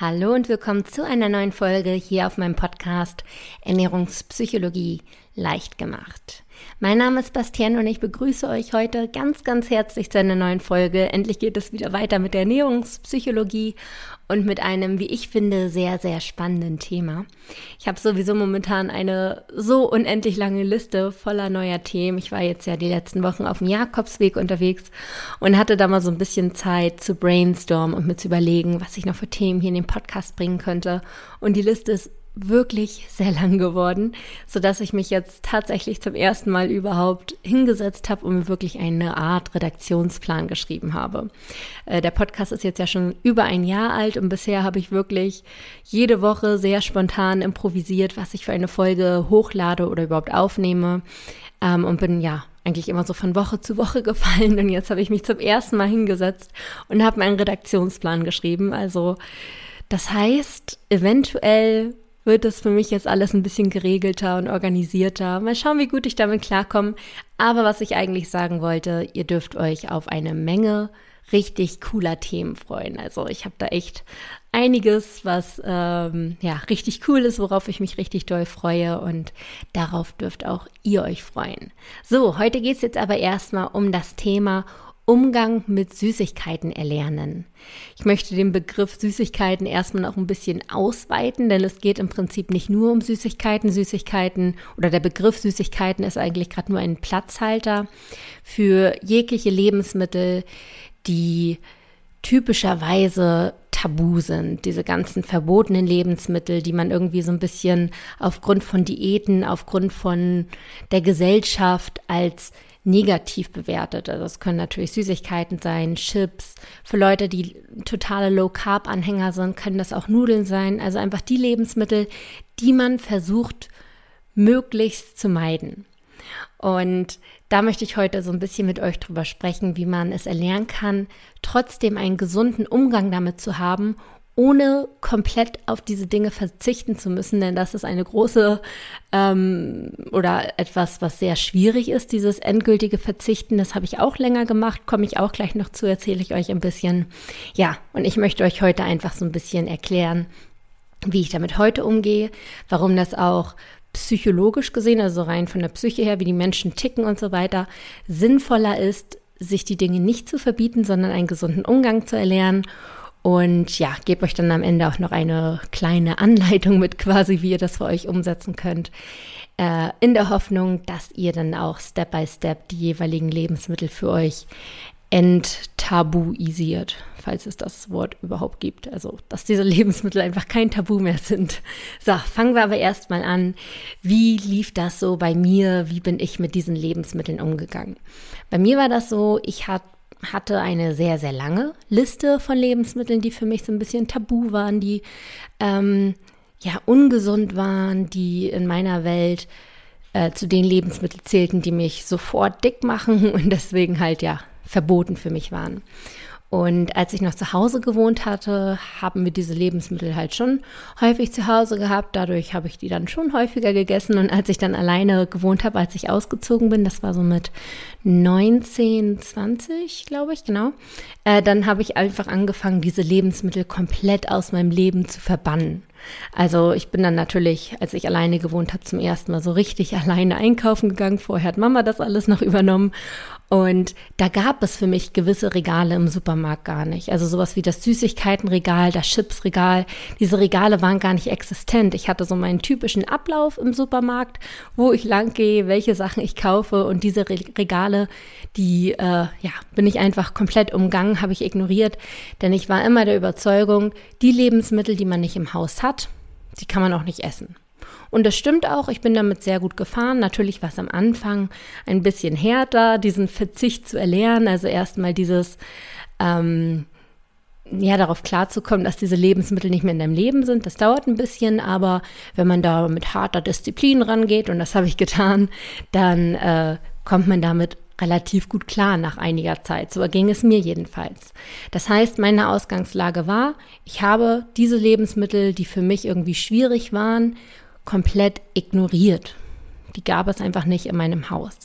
Hallo und willkommen zu einer neuen Folge hier auf meinem Podcast Ernährungspsychologie leicht gemacht. Mein Name ist Bastian und ich begrüße euch heute ganz, ganz herzlich zu einer neuen Folge. Endlich geht es wieder weiter mit der Ernährungspsychologie und mit einem, wie ich finde, sehr, sehr spannenden Thema. Ich habe sowieso momentan eine so unendlich lange Liste voller neuer Themen. Ich war jetzt ja die letzten Wochen auf dem Jakobsweg unterwegs und hatte da mal so ein bisschen Zeit zu brainstormen und mir zu überlegen, was ich noch für Themen hier in den Podcast bringen könnte. Und die Liste ist wirklich sehr lang geworden, so dass ich mich jetzt tatsächlich zum ersten Mal überhaupt hingesetzt habe und mir wirklich eine Art Redaktionsplan geschrieben habe. Äh, der Podcast ist jetzt ja schon über ein Jahr alt und bisher habe ich wirklich jede Woche sehr spontan improvisiert, was ich für eine Folge hochlade oder überhaupt aufnehme ähm, und bin ja eigentlich immer so von Woche zu Woche gefallen und jetzt habe ich mich zum ersten Mal hingesetzt und habe meinen Redaktionsplan geschrieben. Also das heißt, eventuell wird es für mich jetzt alles ein bisschen geregelter und organisierter. Mal schauen, wie gut ich damit klarkomme. Aber was ich eigentlich sagen wollte, ihr dürft euch auf eine Menge richtig cooler Themen freuen. Also ich habe da echt einiges, was ähm, ja richtig cool ist, worauf ich mich richtig doll freue und darauf dürft auch ihr euch freuen. So, heute geht's jetzt aber erstmal um das Thema Umgang mit Süßigkeiten erlernen. Ich möchte den Begriff Süßigkeiten erstmal noch ein bisschen ausweiten, denn es geht im Prinzip nicht nur um Süßigkeiten. Süßigkeiten oder der Begriff Süßigkeiten ist eigentlich gerade nur ein Platzhalter für jegliche Lebensmittel, die typischerweise tabu sind, diese ganzen verbotenen Lebensmittel, die man irgendwie so ein bisschen aufgrund von Diäten, aufgrund von der Gesellschaft als negativ bewertet. Also es können natürlich Süßigkeiten sein, Chips. Für Leute, die totale Low-Carb-Anhänger sind, können das auch Nudeln sein. Also einfach die Lebensmittel, die man versucht, möglichst zu meiden. Und da möchte ich heute so ein bisschen mit euch drüber sprechen, wie man es erlernen kann, trotzdem einen gesunden Umgang damit zu haben ohne komplett auf diese Dinge verzichten zu müssen, denn das ist eine große ähm, oder etwas, was sehr schwierig ist, dieses endgültige Verzichten. Das habe ich auch länger gemacht, komme ich auch gleich noch zu, erzähle ich euch ein bisschen. Ja, und ich möchte euch heute einfach so ein bisschen erklären, wie ich damit heute umgehe, warum das auch psychologisch gesehen, also rein von der Psyche her, wie die Menschen ticken und so weiter, sinnvoller ist, sich die Dinge nicht zu verbieten, sondern einen gesunden Umgang zu erlernen und ja, gebe euch dann am Ende auch noch eine kleine Anleitung mit quasi, wie ihr das für euch umsetzen könnt. Äh, in der Hoffnung, dass ihr dann auch Step by Step die jeweiligen Lebensmittel für euch enttabuisiert, falls es das Wort überhaupt gibt. Also, dass diese Lebensmittel einfach kein Tabu mehr sind. So, fangen wir aber erstmal an. Wie lief das so bei mir? Wie bin ich mit diesen Lebensmitteln umgegangen? Bei mir war das so, ich hatte hatte eine sehr, sehr lange Liste von Lebensmitteln, die für mich so ein bisschen tabu waren, die ähm, ja ungesund waren, die in meiner Welt äh, zu den Lebensmitteln zählten, die mich sofort dick machen und deswegen halt ja verboten für mich waren. Und als ich noch zu Hause gewohnt hatte, haben wir diese Lebensmittel halt schon häufig zu Hause gehabt. Dadurch habe ich die dann schon häufiger gegessen. Und als ich dann alleine gewohnt habe, als ich ausgezogen bin, das war so mit 19, 20, glaube ich, genau, äh, dann habe ich einfach angefangen, diese Lebensmittel komplett aus meinem Leben zu verbannen. Also ich bin dann natürlich, als ich alleine gewohnt habe, zum ersten Mal so richtig alleine einkaufen gegangen. Vorher hat Mama das alles noch übernommen. Und da gab es für mich gewisse Regale im Supermarkt gar nicht. Also sowas wie das Süßigkeitenregal, das Chipsregal. Diese Regale waren gar nicht existent. Ich hatte so meinen typischen Ablauf im Supermarkt, wo ich lang gehe, welche Sachen ich kaufe. Und diese Regale, die äh, ja, bin ich einfach komplett umgangen, habe ich ignoriert. Denn ich war immer der Überzeugung, die Lebensmittel, die man nicht im Haus hat, die kann man auch nicht essen. Und das stimmt auch, ich bin damit sehr gut gefahren. Natürlich war es am Anfang ein bisschen härter, diesen Verzicht zu erlernen. Also erstmal dieses, ähm, ja, darauf klarzukommen, dass diese Lebensmittel nicht mehr in deinem Leben sind. Das dauert ein bisschen, aber wenn man da mit harter Disziplin rangeht, und das habe ich getan, dann äh, kommt man damit relativ gut klar nach einiger Zeit. So ging es mir jedenfalls. Das heißt, meine Ausgangslage war, ich habe diese Lebensmittel, die für mich irgendwie schwierig waren, komplett ignoriert. Die gab es einfach nicht in meinem Haus.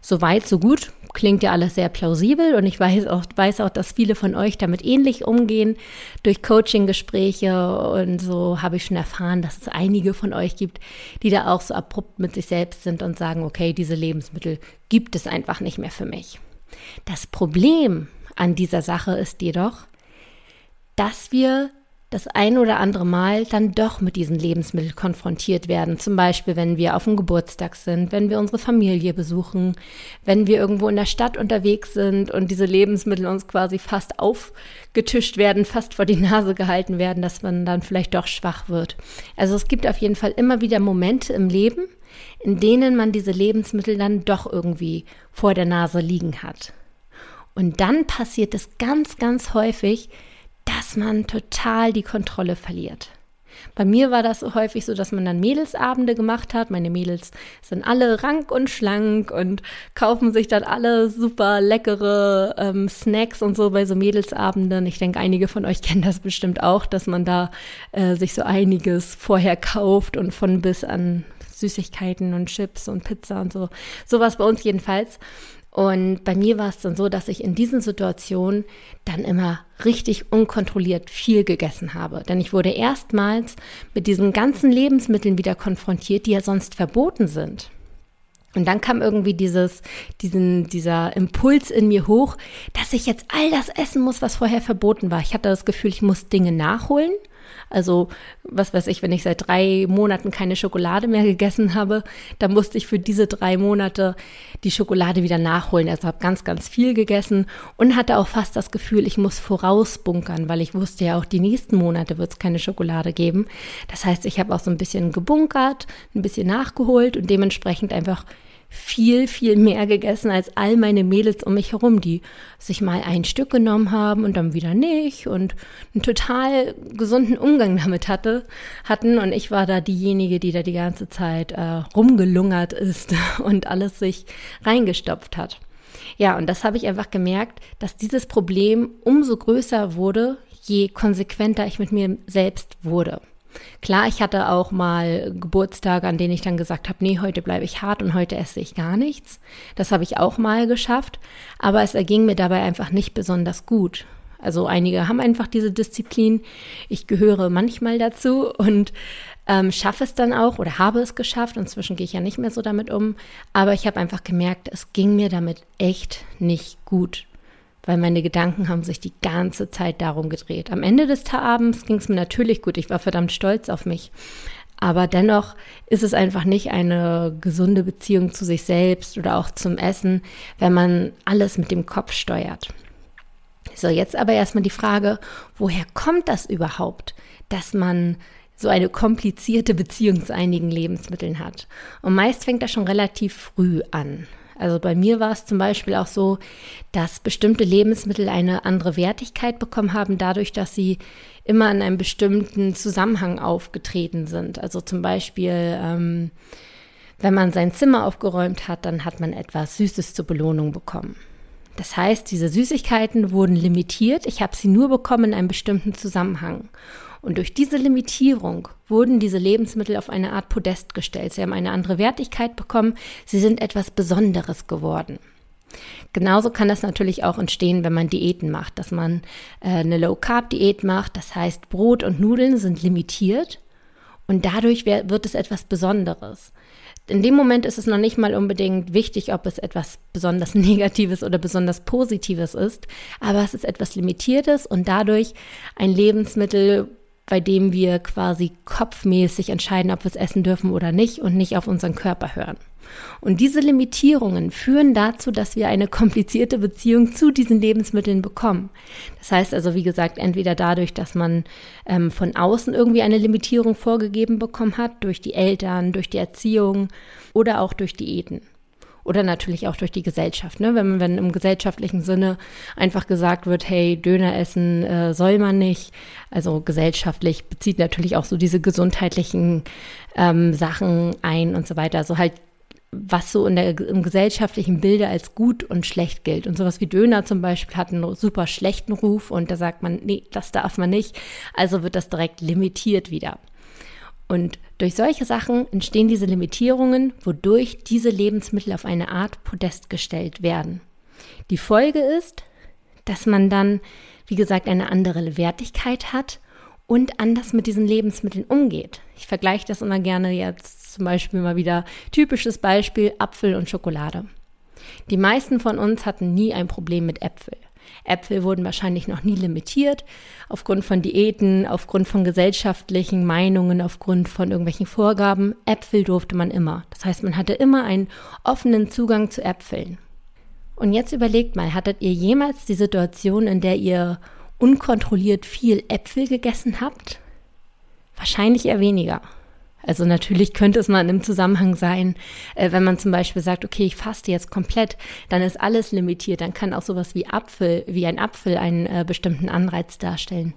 So weit, so gut, klingt ja alles sehr plausibel und ich weiß auch, weiß auch, dass viele von euch damit ähnlich umgehen. Durch Coaching-Gespräche und so habe ich schon erfahren, dass es einige von euch gibt, die da auch so abrupt mit sich selbst sind und sagen, okay, diese Lebensmittel gibt es einfach nicht mehr für mich. Das Problem an dieser Sache ist jedoch, dass wir das ein oder andere Mal dann doch mit diesen Lebensmitteln konfrontiert werden. Zum Beispiel, wenn wir auf dem Geburtstag sind, wenn wir unsere Familie besuchen, wenn wir irgendwo in der Stadt unterwegs sind und diese Lebensmittel uns quasi fast aufgetischt werden, fast vor die Nase gehalten werden, dass man dann vielleicht doch schwach wird. Also es gibt auf jeden Fall immer wieder Momente im Leben, in denen man diese Lebensmittel dann doch irgendwie vor der Nase liegen hat. Und dann passiert es ganz, ganz häufig, dass man total die Kontrolle verliert. Bei mir war das häufig so, dass man dann Mädelsabende gemacht hat. Meine Mädels sind alle rank und schlank und kaufen sich dann alle super leckere ähm, Snacks und so bei so Mädelsabenden. Ich denke, einige von euch kennen das bestimmt auch, dass man da äh, sich so einiges vorher kauft und von bis an Süßigkeiten und Chips und Pizza und so. Sowas bei uns jedenfalls. Und bei mir war es dann so, dass ich in diesen Situationen dann immer richtig unkontrolliert viel gegessen habe. Denn ich wurde erstmals mit diesen ganzen Lebensmitteln wieder konfrontiert, die ja sonst verboten sind. Und dann kam irgendwie dieses, diesen, dieser Impuls in mir hoch, dass ich jetzt all das essen muss, was vorher verboten war. Ich hatte das Gefühl, ich muss Dinge nachholen also, was weiß ich, wenn ich seit drei Monaten keine Schokolade mehr gegessen habe, dann musste ich für diese drei Monate die Schokolade wieder nachholen. Also habe ganz, ganz viel gegessen und hatte auch fast das Gefühl, ich muss vorausbunkern, weil ich wusste ja auch, die nächsten Monate wird es keine Schokolade geben. Das heißt, ich habe auch so ein bisschen gebunkert, ein bisschen nachgeholt und dementsprechend einfach viel, viel mehr gegessen als all meine Mädels um mich herum, die sich mal ein Stück genommen haben und dann wieder nicht und einen total gesunden Umgang damit hatte, hatten. Und ich war da diejenige, die da die ganze Zeit äh, rumgelungert ist und alles sich reingestopft hat. Ja, und das habe ich einfach gemerkt, dass dieses Problem umso größer wurde, je konsequenter ich mit mir selbst wurde. Klar, ich hatte auch mal Geburtstage, an denen ich dann gesagt habe, nee, heute bleibe ich hart und heute esse ich gar nichts. Das habe ich auch mal geschafft, aber es erging mir dabei einfach nicht besonders gut. Also einige haben einfach diese Disziplin. Ich gehöre manchmal dazu und ähm, schaffe es dann auch oder habe es geschafft. Inzwischen gehe ich ja nicht mehr so damit um. Aber ich habe einfach gemerkt, es ging mir damit echt nicht gut weil meine Gedanken haben sich die ganze Zeit darum gedreht. Am Ende des Abends ging es mir natürlich gut, ich war verdammt stolz auf mich. Aber dennoch ist es einfach nicht eine gesunde Beziehung zu sich selbst oder auch zum Essen, wenn man alles mit dem Kopf steuert. So, jetzt aber erstmal die Frage, woher kommt das überhaupt, dass man so eine komplizierte Beziehung zu einigen Lebensmitteln hat? Und meist fängt das schon relativ früh an. Also bei mir war es zum Beispiel auch so, dass bestimmte Lebensmittel eine andere Wertigkeit bekommen haben, dadurch, dass sie immer in einem bestimmten Zusammenhang aufgetreten sind. Also zum Beispiel, ähm, wenn man sein Zimmer aufgeräumt hat, dann hat man etwas Süßes zur Belohnung bekommen. Das heißt, diese Süßigkeiten wurden limitiert. Ich habe sie nur bekommen in einem bestimmten Zusammenhang. Und durch diese Limitierung wurden diese Lebensmittel auf eine Art Podest gestellt. Sie haben eine andere Wertigkeit bekommen. Sie sind etwas Besonderes geworden. Genauso kann das natürlich auch entstehen, wenn man Diäten macht, dass man äh, eine Low-Carb-Diät macht. Das heißt, Brot und Nudeln sind limitiert und dadurch wird es etwas Besonderes. In dem Moment ist es noch nicht mal unbedingt wichtig, ob es etwas besonders Negatives oder besonders Positives ist, aber es ist etwas Limitiertes und dadurch ein Lebensmittel, bei dem wir quasi kopfmäßig entscheiden, ob wir es essen dürfen oder nicht und nicht auf unseren Körper hören. Und diese Limitierungen führen dazu, dass wir eine komplizierte Beziehung zu diesen Lebensmitteln bekommen. Das heißt also, wie gesagt, entweder dadurch, dass man ähm, von außen irgendwie eine Limitierung vorgegeben bekommen hat, durch die Eltern, durch die Erziehung oder auch durch Diäten. Oder natürlich auch durch die Gesellschaft. Ne? Wenn, wenn im gesellschaftlichen Sinne einfach gesagt wird, hey, Döner essen äh, soll man nicht. Also gesellschaftlich bezieht natürlich auch so diese gesundheitlichen ähm, Sachen ein und so weiter. Also halt was so in der, im gesellschaftlichen Bilde als gut und schlecht gilt. Und sowas wie Döner zum Beispiel hat einen super schlechten Ruf und da sagt man, nee, das darf man nicht. Also wird das direkt limitiert wieder. Und durch solche Sachen entstehen diese Limitierungen, wodurch diese Lebensmittel auf eine Art Podest gestellt werden. Die Folge ist, dass man dann, wie gesagt, eine andere Wertigkeit hat und anders mit diesen Lebensmitteln umgeht. Ich vergleiche das immer gerne jetzt zum Beispiel mal wieder typisches Beispiel Apfel und Schokolade. Die meisten von uns hatten nie ein Problem mit Äpfel. Äpfel wurden wahrscheinlich noch nie limitiert, aufgrund von Diäten, aufgrund von gesellschaftlichen Meinungen, aufgrund von irgendwelchen Vorgaben. Äpfel durfte man immer. Das heißt, man hatte immer einen offenen Zugang zu Äpfeln. Und jetzt überlegt mal, hattet ihr jemals die Situation, in der ihr unkontrolliert viel Äpfel gegessen habt? Wahrscheinlich eher weniger. Also natürlich könnte es mal im Zusammenhang sein, äh, wenn man zum Beispiel sagt, okay, ich faste jetzt komplett, dann ist alles limitiert, dann kann auch sowas wie Apfel, wie ein Apfel einen äh, bestimmten Anreiz darstellen.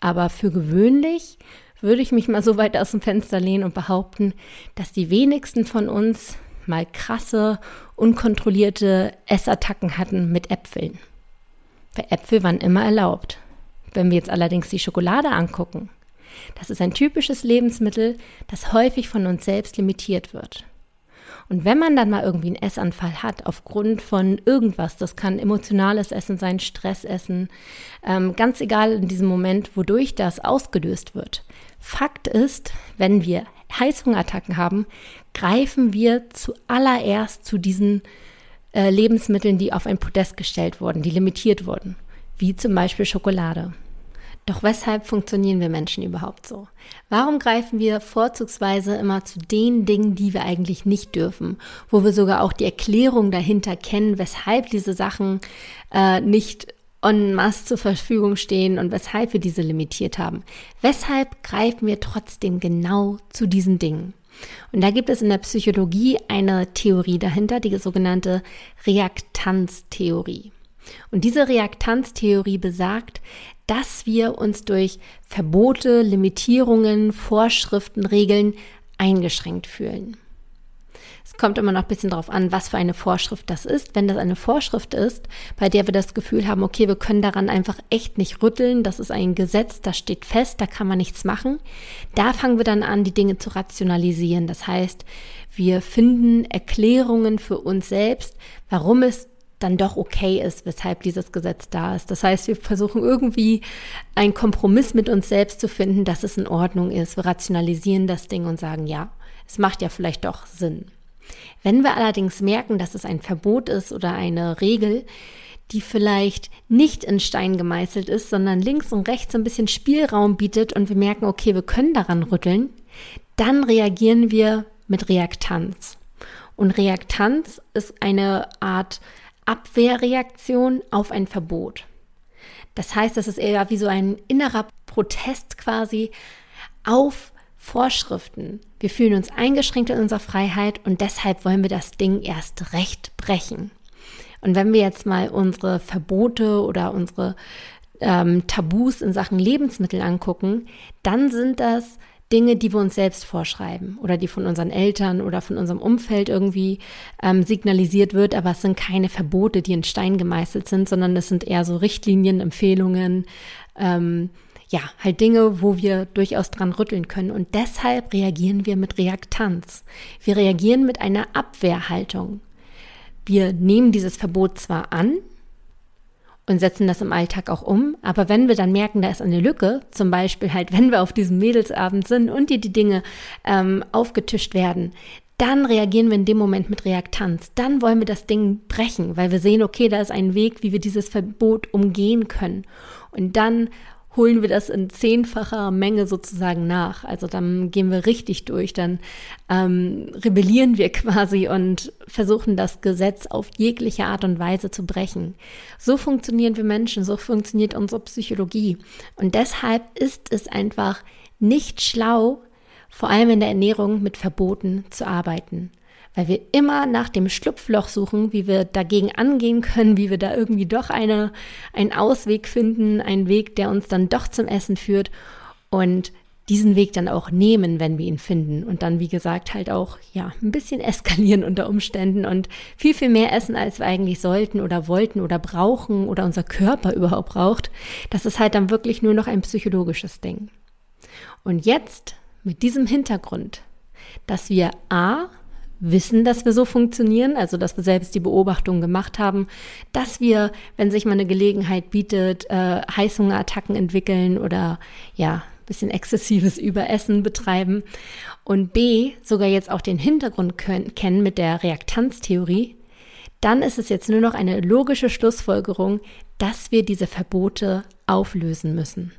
Aber für gewöhnlich würde ich mich mal so weit aus dem Fenster lehnen und behaupten, dass die wenigsten von uns mal krasse, unkontrollierte Essattacken hatten mit Äpfeln. Weil Äpfel waren immer erlaubt. Wenn wir jetzt allerdings die Schokolade angucken, das ist ein typisches Lebensmittel, das häufig von uns selbst limitiert wird. Und wenn man dann mal irgendwie einen Essanfall hat, aufgrund von irgendwas, das kann emotionales Essen sein, Stressessen, ähm, ganz egal in diesem Moment, wodurch das ausgelöst wird. Fakt ist, wenn wir Heißhungerattacken haben, greifen wir zuallererst zu diesen äh, Lebensmitteln, die auf ein Podest gestellt wurden, die limitiert wurden, wie zum Beispiel Schokolade. Doch weshalb funktionieren wir Menschen überhaupt so? Warum greifen wir vorzugsweise immer zu den Dingen, die wir eigentlich nicht dürfen, wo wir sogar auch die Erklärung dahinter kennen, weshalb diese Sachen äh, nicht en masse zur Verfügung stehen und weshalb wir diese limitiert haben? Weshalb greifen wir trotzdem genau zu diesen Dingen? Und da gibt es in der Psychologie eine Theorie dahinter, die sogenannte Reaktanztheorie. Und diese Reaktanztheorie besagt, dass wir uns durch Verbote, Limitierungen, Vorschriften, Regeln eingeschränkt fühlen. Es kommt immer noch ein bisschen darauf an, was für eine Vorschrift das ist. Wenn das eine Vorschrift ist, bei der wir das Gefühl haben, okay, wir können daran einfach echt nicht rütteln, das ist ein Gesetz, das steht fest, da kann man nichts machen, da fangen wir dann an, die Dinge zu rationalisieren. Das heißt, wir finden Erklärungen für uns selbst, warum es dann doch okay ist, weshalb dieses Gesetz da ist. Das heißt, wir versuchen irgendwie einen Kompromiss mit uns selbst zu finden, dass es in Ordnung ist. Wir rationalisieren das Ding und sagen, ja, es macht ja vielleicht doch Sinn. Wenn wir allerdings merken, dass es ein Verbot ist oder eine Regel, die vielleicht nicht in Stein gemeißelt ist, sondern links und rechts ein bisschen Spielraum bietet und wir merken, okay, wir können daran rütteln, dann reagieren wir mit Reaktanz. Und Reaktanz ist eine Art Abwehrreaktion auf ein Verbot. Das heißt, das ist eher wie so ein innerer Protest quasi auf Vorschriften. Wir fühlen uns eingeschränkt in unserer Freiheit und deshalb wollen wir das Ding erst recht brechen. Und wenn wir jetzt mal unsere Verbote oder unsere ähm, Tabus in Sachen Lebensmittel angucken, dann sind das Dinge, die wir uns selbst vorschreiben oder die von unseren Eltern oder von unserem Umfeld irgendwie ähm, signalisiert wird, aber es sind keine Verbote, die in Stein gemeißelt sind, sondern es sind eher so Richtlinien, Empfehlungen, ähm, ja, halt Dinge, wo wir durchaus dran rütteln können. Und deshalb reagieren wir mit Reaktanz. Wir reagieren mit einer Abwehrhaltung. Wir nehmen dieses Verbot zwar an, und setzen das im Alltag auch um. Aber wenn wir dann merken, da ist eine Lücke, zum Beispiel halt, wenn wir auf diesem Mädelsabend sind und dir die Dinge ähm, aufgetischt werden, dann reagieren wir in dem Moment mit Reaktanz. Dann wollen wir das Ding brechen, weil wir sehen, okay, da ist ein Weg, wie wir dieses Verbot umgehen können. Und dann holen wir das in zehnfacher Menge sozusagen nach. Also dann gehen wir richtig durch, dann ähm, rebellieren wir quasi und versuchen das Gesetz auf jegliche Art und Weise zu brechen. So funktionieren wir Menschen, so funktioniert unsere Psychologie. Und deshalb ist es einfach nicht schlau, vor allem in der Ernährung mit Verboten zu arbeiten weil wir immer nach dem Schlupfloch suchen, wie wir dagegen angehen können, wie wir da irgendwie doch eine, einen Ausweg finden, einen Weg, der uns dann doch zum Essen führt und diesen Weg dann auch nehmen, wenn wir ihn finden und dann, wie gesagt, halt auch, ja, ein bisschen eskalieren unter Umständen und viel, viel mehr essen, als wir eigentlich sollten oder wollten oder brauchen oder unser Körper überhaupt braucht. Das ist halt dann wirklich nur noch ein psychologisches Ding. Und jetzt mit diesem Hintergrund, dass wir A, wissen, dass wir so funktionieren, also dass wir selbst die Beobachtung gemacht haben, dass wir, wenn sich mal eine Gelegenheit bietet, äh, Heißhungerattacken entwickeln oder ja, bisschen exzessives Überessen betreiben und B, sogar jetzt auch den Hintergrund können, kennen mit der Reaktanztheorie, dann ist es jetzt nur noch eine logische Schlussfolgerung, dass wir diese Verbote auflösen müssen.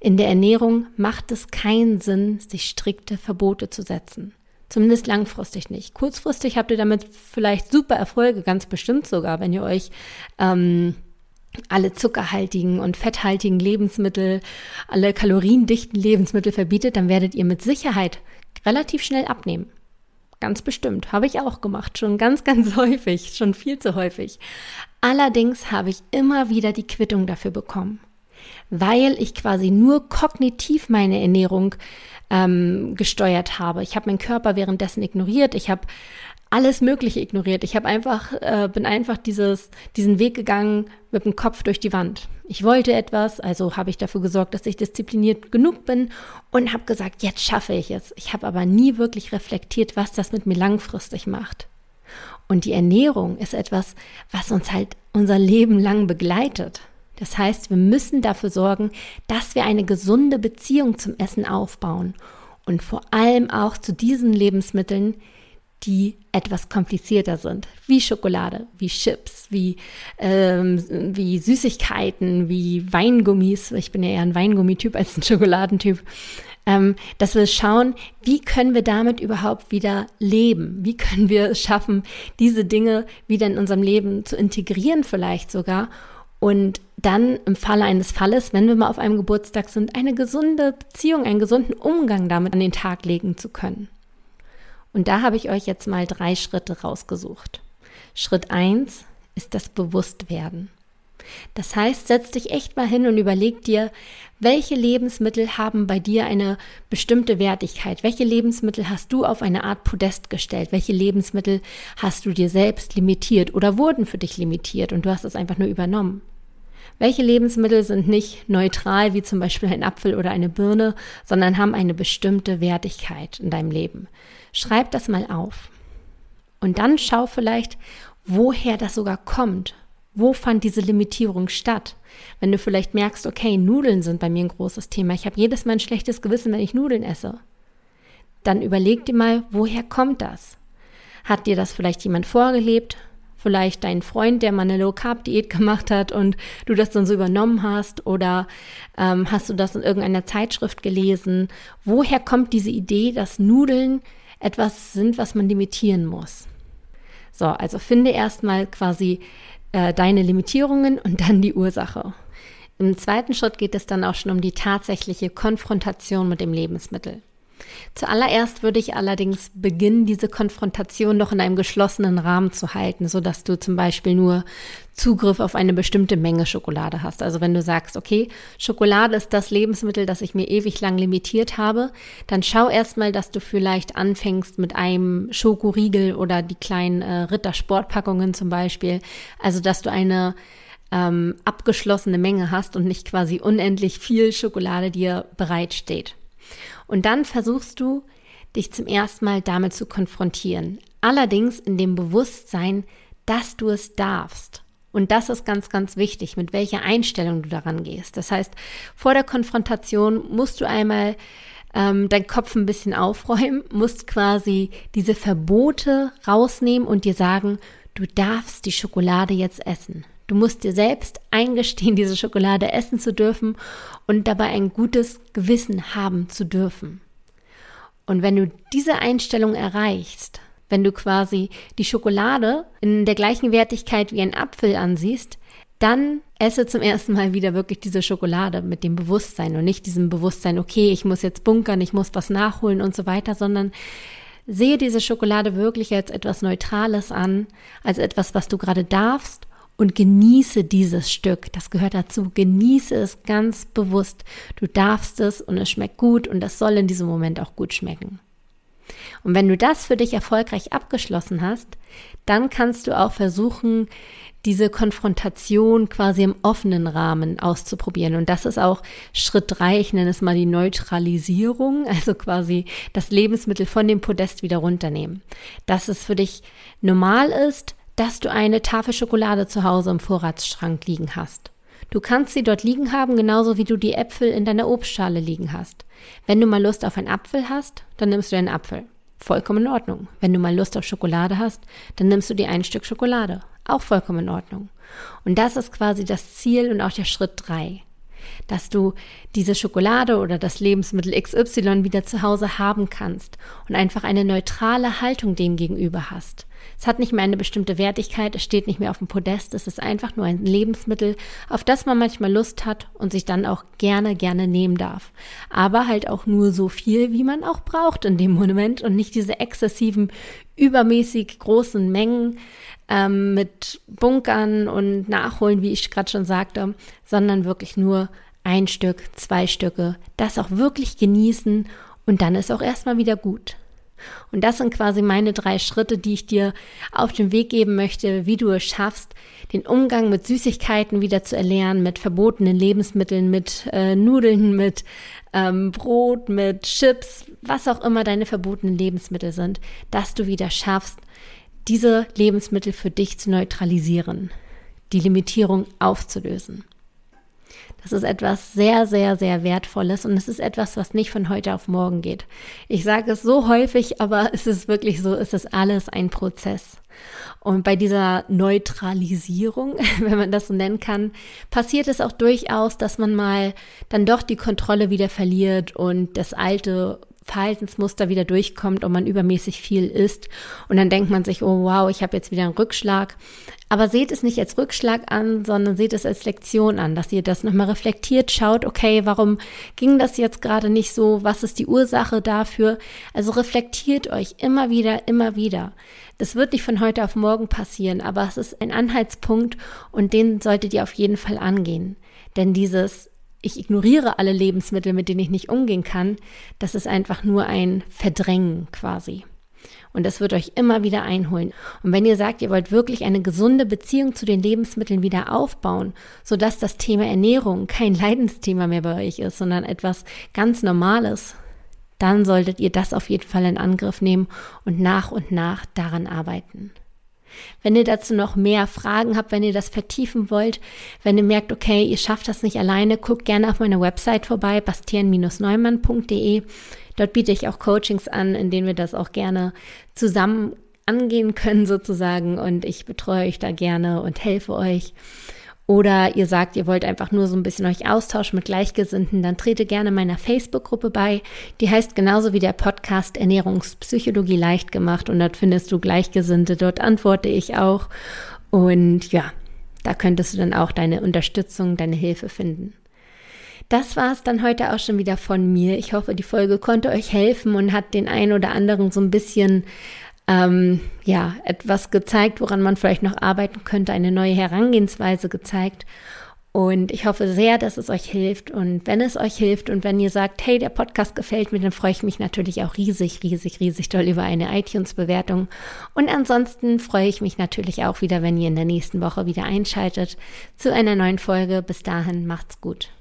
In der Ernährung macht es keinen Sinn, sich strikte Verbote zu setzen. Zumindest langfristig nicht. Kurzfristig habt ihr damit vielleicht super Erfolge, ganz bestimmt sogar, wenn ihr euch ähm, alle zuckerhaltigen und fetthaltigen Lebensmittel, alle kaloriendichten Lebensmittel verbietet, dann werdet ihr mit Sicherheit relativ schnell abnehmen. Ganz bestimmt. Habe ich auch gemacht. Schon ganz, ganz häufig. Schon viel zu häufig. Allerdings habe ich immer wieder die Quittung dafür bekommen. Weil ich quasi nur kognitiv meine Ernährung ähm, gesteuert habe. Ich habe meinen Körper währenddessen ignoriert. Ich habe alles Mögliche ignoriert. Ich habe einfach, äh, bin einfach dieses, diesen Weg gegangen mit dem Kopf durch die Wand. Ich wollte etwas, also habe ich dafür gesorgt, dass ich diszipliniert genug bin und habe gesagt, jetzt schaffe ich es. Ich habe aber nie wirklich reflektiert, was das mit mir langfristig macht. Und die Ernährung ist etwas, was uns halt unser Leben lang begleitet. Das heißt, wir müssen dafür sorgen, dass wir eine gesunde Beziehung zum Essen aufbauen und vor allem auch zu diesen Lebensmitteln, die etwas komplizierter sind, wie Schokolade, wie Chips, wie, ähm, wie Süßigkeiten, wie Weingummis. Ich bin ja eher ein Weingummityp als ein Schokoladentyp. Ähm, dass wir schauen, wie können wir damit überhaupt wieder leben? Wie können wir es schaffen, diese Dinge wieder in unserem Leben zu integrieren, vielleicht sogar? Und dann im Falle eines Falles, wenn wir mal auf einem Geburtstag sind, eine gesunde Beziehung, einen gesunden Umgang damit an den Tag legen zu können. Und da habe ich euch jetzt mal drei Schritte rausgesucht. Schritt eins ist das Bewusstwerden. Das heißt, setz dich echt mal hin und überleg dir, welche Lebensmittel haben bei dir eine bestimmte Wertigkeit? Welche Lebensmittel hast du auf eine Art Podest gestellt? Welche Lebensmittel hast du dir selbst limitiert oder wurden für dich limitiert und du hast es einfach nur übernommen? Welche Lebensmittel sind nicht neutral wie zum Beispiel ein Apfel oder eine Birne, sondern haben eine bestimmte Wertigkeit in deinem Leben? Schreib das mal auf. Und dann schau vielleicht, woher das sogar kommt. Wo fand diese Limitierung statt? Wenn du vielleicht merkst, okay, Nudeln sind bei mir ein großes Thema. Ich habe jedes Mal ein schlechtes Gewissen, wenn ich Nudeln esse. Dann überleg dir mal, woher kommt das? Hat dir das vielleicht jemand vorgelebt? Vielleicht dein Freund, der mal eine Low-Carb-Diät gemacht hat und du das dann so übernommen hast? Oder ähm, hast du das in irgendeiner Zeitschrift gelesen? Woher kommt diese Idee, dass Nudeln etwas sind, was man limitieren muss. So, also finde erstmal quasi äh, deine Limitierungen und dann die Ursache. Im zweiten Schritt geht es dann auch schon um die tatsächliche Konfrontation mit dem Lebensmittel. Zuallererst würde ich allerdings beginnen, diese Konfrontation doch in einem geschlossenen Rahmen zu halten, so dass du zum Beispiel nur Zugriff auf eine bestimmte Menge Schokolade hast. Also wenn du sagst, okay, Schokolade ist das Lebensmittel, das ich mir ewig lang limitiert habe, dann schau erstmal, dass du vielleicht anfängst mit einem Schokoriegel oder die kleinen äh, Ritter-Sportpackungen zum Beispiel. Also dass du eine ähm, abgeschlossene Menge hast und nicht quasi unendlich viel Schokolade dir bereitsteht. Und dann versuchst du, dich zum ersten Mal damit zu konfrontieren. Allerdings in dem Bewusstsein, dass du es darfst. Und das ist ganz, ganz wichtig, mit welcher Einstellung du daran gehst. Das heißt, vor der Konfrontation musst du einmal ähm, deinen Kopf ein bisschen aufräumen, musst quasi diese Verbote rausnehmen und dir sagen, du darfst die Schokolade jetzt essen. Du musst dir selbst eingestehen, diese Schokolade essen zu dürfen und dabei ein gutes Gewissen haben zu dürfen. Und wenn du diese Einstellung erreichst, wenn du quasi die Schokolade in der gleichen Wertigkeit wie ein Apfel ansiehst, dann esse zum ersten Mal wieder wirklich diese Schokolade mit dem Bewusstsein und nicht diesem Bewusstsein, okay, ich muss jetzt bunkern, ich muss was nachholen und so weiter, sondern sehe diese Schokolade wirklich als etwas Neutrales an, als etwas, was du gerade darfst und genieße dieses Stück. Das gehört dazu. Genieße es ganz bewusst. Du darfst es und es schmeckt gut und es soll in diesem Moment auch gut schmecken. Und wenn du das für dich erfolgreich abgeschlossen hast, dann kannst du auch versuchen, diese Konfrontation quasi im offenen Rahmen auszuprobieren. Und das ist auch Schritt drei, ich nenne es mal die Neutralisierung, also quasi das Lebensmittel von dem Podest wieder runternehmen. Dass es für dich normal ist, dass du eine Tafel Schokolade zu Hause im Vorratsschrank liegen hast. Du kannst sie dort liegen haben, genauso wie du die Äpfel in deiner Obstschale liegen hast. Wenn du mal Lust auf einen Apfel hast, dann nimmst du einen Apfel. Vollkommen in Ordnung. Wenn du mal Lust auf Schokolade hast, dann nimmst du dir ein Stück Schokolade. Auch vollkommen in Ordnung. Und das ist quasi das Ziel und auch der Schritt drei dass du diese Schokolade oder das Lebensmittel XY wieder zu Hause haben kannst und einfach eine neutrale Haltung dem gegenüber hast. Es hat nicht mehr eine bestimmte Wertigkeit, es steht nicht mehr auf dem Podest, es ist einfach nur ein Lebensmittel, auf das man manchmal Lust hat und sich dann auch gerne, gerne nehmen darf. Aber halt auch nur so viel, wie man auch braucht in dem Moment und nicht diese exzessiven, übermäßig großen Mengen, ähm, mit Bunkern und Nachholen, wie ich gerade schon sagte, sondern wirklich nur ein Stück, zwei Stücke, das auch wirklich genießen und dann ist auch erstmal wieder gut. Und das sind quasi meine drei Schritte, die ich dir auf den Weg geben möchte, wie du es schaffst, den Umgang mit Süßigkeiten wieder zu erlernen, mit verbotenen Lebensmitteln, mit äh, Nudeln, mit ähm, Brot, mit Chips, was auch immer deine verbotenen Lebensmittel sind, dass du wieder schaffst, diese Lebensmittel für dich zu neutralisieren, die Limitierung aufzulösen. Das ist etwas sehr, sehr, sehr Wertvolles und es ist etwas, was nicht von heute auf morgen geht. Ich sage es so häufig, aber es ist wirklich so, es ist alles ein Prozess. Und bei dieser Neutralisierung, wenn man das so nennen kann, passiert es auch durchaus, dass man mal dann doch die Kontrolle wieder verliert und das alte Verhaltensmuster wieder durchkommt und man übermäßig viel isst. Und dann denkt man sich, oh wow, ich habe jetzt wieder einen Rückschlag. Aber seht es nicht als Rückschlag an, sondern seht es als Lektion an, dass ihr das nochmal reflektiert, schaut, okay, warum ging das jetzt gerade nicht so? Was ist die Ursache dafür? Also reflektiert euch immer wieder, immer wieder. Das wird nicht von heute auf morgen passieren, aber es ist ein Anhaltspunkt und den solltet ihr auf jeden Fall angehen. Denn dieses ich ignoriere alle Lebensmittel, mit denen ich nicht umgehen kann, das ist einfach nur ein Verdrängen quasi. Und das wird euch immer wieder einholen. Und wenn ihr sagt, ihr wollt wirklich eine gesunde Beziehung zu den Lebensmitteln wieder aufbauen, sodass das Thema Ernährung kein Leidensthema mehr bei euch ist, sondern etwas ganz Normales, dann solltet ihr das auf jeden Fall in Angriff nehmen und nach und nach daran arbeiten. Wenn ihr dazu noch mehr Fragen habt, wenn ihr das vertiefen wollt, wenn ihr merkt, okay, ihr schafft das nicht alleine, guckt gerne auf meiner Website vorbei, bastian-neumann.de. Dort biete ich auch Coachings an, in denen wir das auch gerne zusammen angehen können sozusagen und ich betreue euch da gerne und helfe euch. Oder ihr sagt, ihr wollt einfach nur so ein bisschen euch austauschen mit Gleichgesinnten, dann trete gerne meiner Facebook-Gruppe bei. Die heißt genauso wie der Podcast Ernährungspsychologie leicht gemacht und dort findest du Gleichgesinnte. Dort antworte ich auch. Und ja, da könntest du dann auch deine Unterstützung, deine Hilfe finden. Das war es dann heute auch schon wieder von mir. Ich hoffe, die Folge konnte euch helfen und hat den einen oder anderen so ein bisschen ähm, ja, etwas gezeigt, woran man vielleicht noch arbeiten könnte, eine neue Herangehensweise gezeigt. Und ich hoffe sehr, dass es euch hilft. Und wenn es euch hilft und wenn ihr sagt, hey, der Podcast gefällt mir, dann freue ich mich natürlich auch riesig, riesig, riesig toll über eine iTunes-Bewertung. Und ansonsten freue ich mich natürlich auch wieder, wenn ihr in der nächsten Woche wieder einschaltet zu einer neuen Folge. Bis dahin, macht's gut.